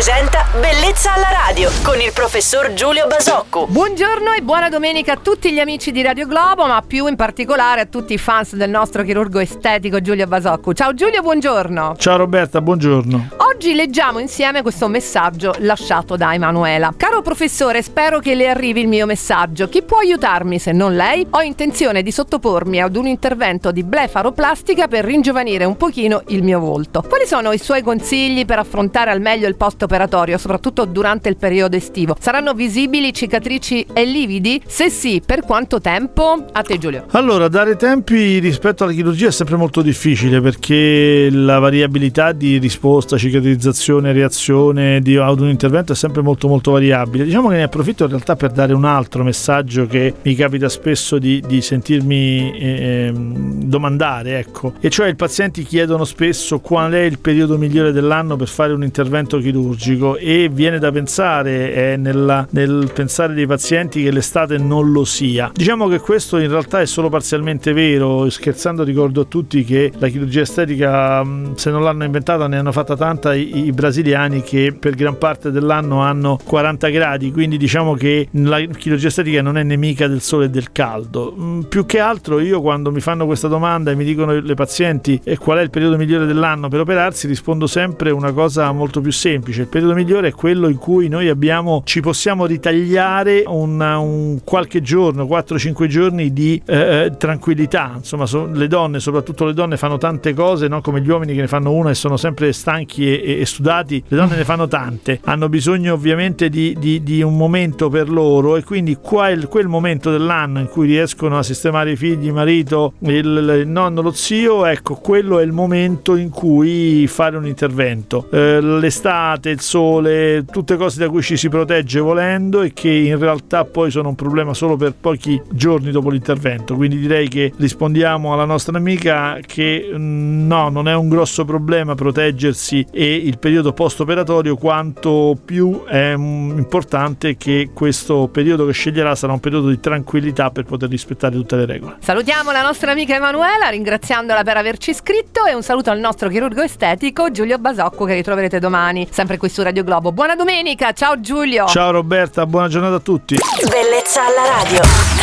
presenta Bellezza alla radio con il professor Giulio Basocco. Buongiorno e buona domenica a tutti gli amici di Radio Globo, ma più in particolare a tutti i fans del nostro chirurgo estetico Giulio Basocco. Ciao Giulio, buongiorno. Ciao Roberta, buongiorno. Oggi leggiamo insieme questo messaggio lasciato da Emanuela. Caro professore, spero che le arrivi il mio messaggio. Chi può aiutarmi se non lei? Ho intenzione di sottopormi ad un intervento di blefaroplastica per ringiovanire un pochino il mio volto. Quali sono i suoi consigli per affrontare al meglio il post operatorio, soprattutto durante il periodo estivo? Saranno visibili cicatrici e lividi? Se sì, per quanto tempo? A te Giulio. Allora, dare tempi rispetto alla chirurgia è sempre molto difficile perché la variabilità di risposta, cicatrizzazione, reazione di, ad un intervento è sempre molto molto variabile. Diciamo che ne approfitto in realtà per dare un altro messaggio che mi capita spesso di, di sentirmi eh, domandare, ecco, e cioè i pazienti chiedono spesso qual è il periodo migliore dell'anno per fare un intervento chirurgico e viene da pensare eh, nella, nel pensare dei pazienti che l'estate non lo sia. Diciamo che questo in realtà è solo parzialmente vero, scherzando ricordo a tutti che la chirurgia estetica se non l'hanno inventata ne hanno fatta tanta i, i brasiliani che per gran parte dell'anno hanno 40 gradi, quindi diciamo che la chirurgia non è nemica del sole e del caldo. Più che altro io quando mi fanno questa domanda e mi dicono le pazienti e qual è il periodo migliore dell'anno per operarsi, rispondo sempre una cosa molto più semplice. Il periodo migliore è quello in cui noi abbiamo, ci possiamo ritagliare una, un qualche giorno, 4-5 giorni di eh, eh, tranquillità. Insomma, so, le donne, soprattutto le donne, fanno tante cose, no? come gli uomini che ne fanno una e sono sempre stanchi e, e, e sudati. Le donne ne fanno tante, hanno bisogno ovviamente di, di, di un momento per loro e quindi quel, quel momento dell'anno in cui riescono a sistemare i figli, il marito, il, il nonno, lo zio, ecco, quello è il momento in cui fare un intervento. Eh, l'estate, il sole, tutte cose da cui ci si protegge volendo e che in realtà poi sono un problema solo per pochi giorni dopo l'intervento. Quindi direi che rispondiamo alla nostra amica che mm, no, non è un grosso problema proteggersi e il periodo post operatorio quanto più è importante che questo periodo che sceglierà sarà un periodo di tranquillità per poter rispettare tutte le regole. Salutiamo la nostra amica Emanuela, ringraziandola per averci iscritto e un saluto al nostro chirurgo estetico Giulio Basocco che ritroverete domani sempre qui su Radio Globo. Buona domenica, ciao Giulio. Ciao Roberta, buona giornata a tutti. Bellezza alla radio.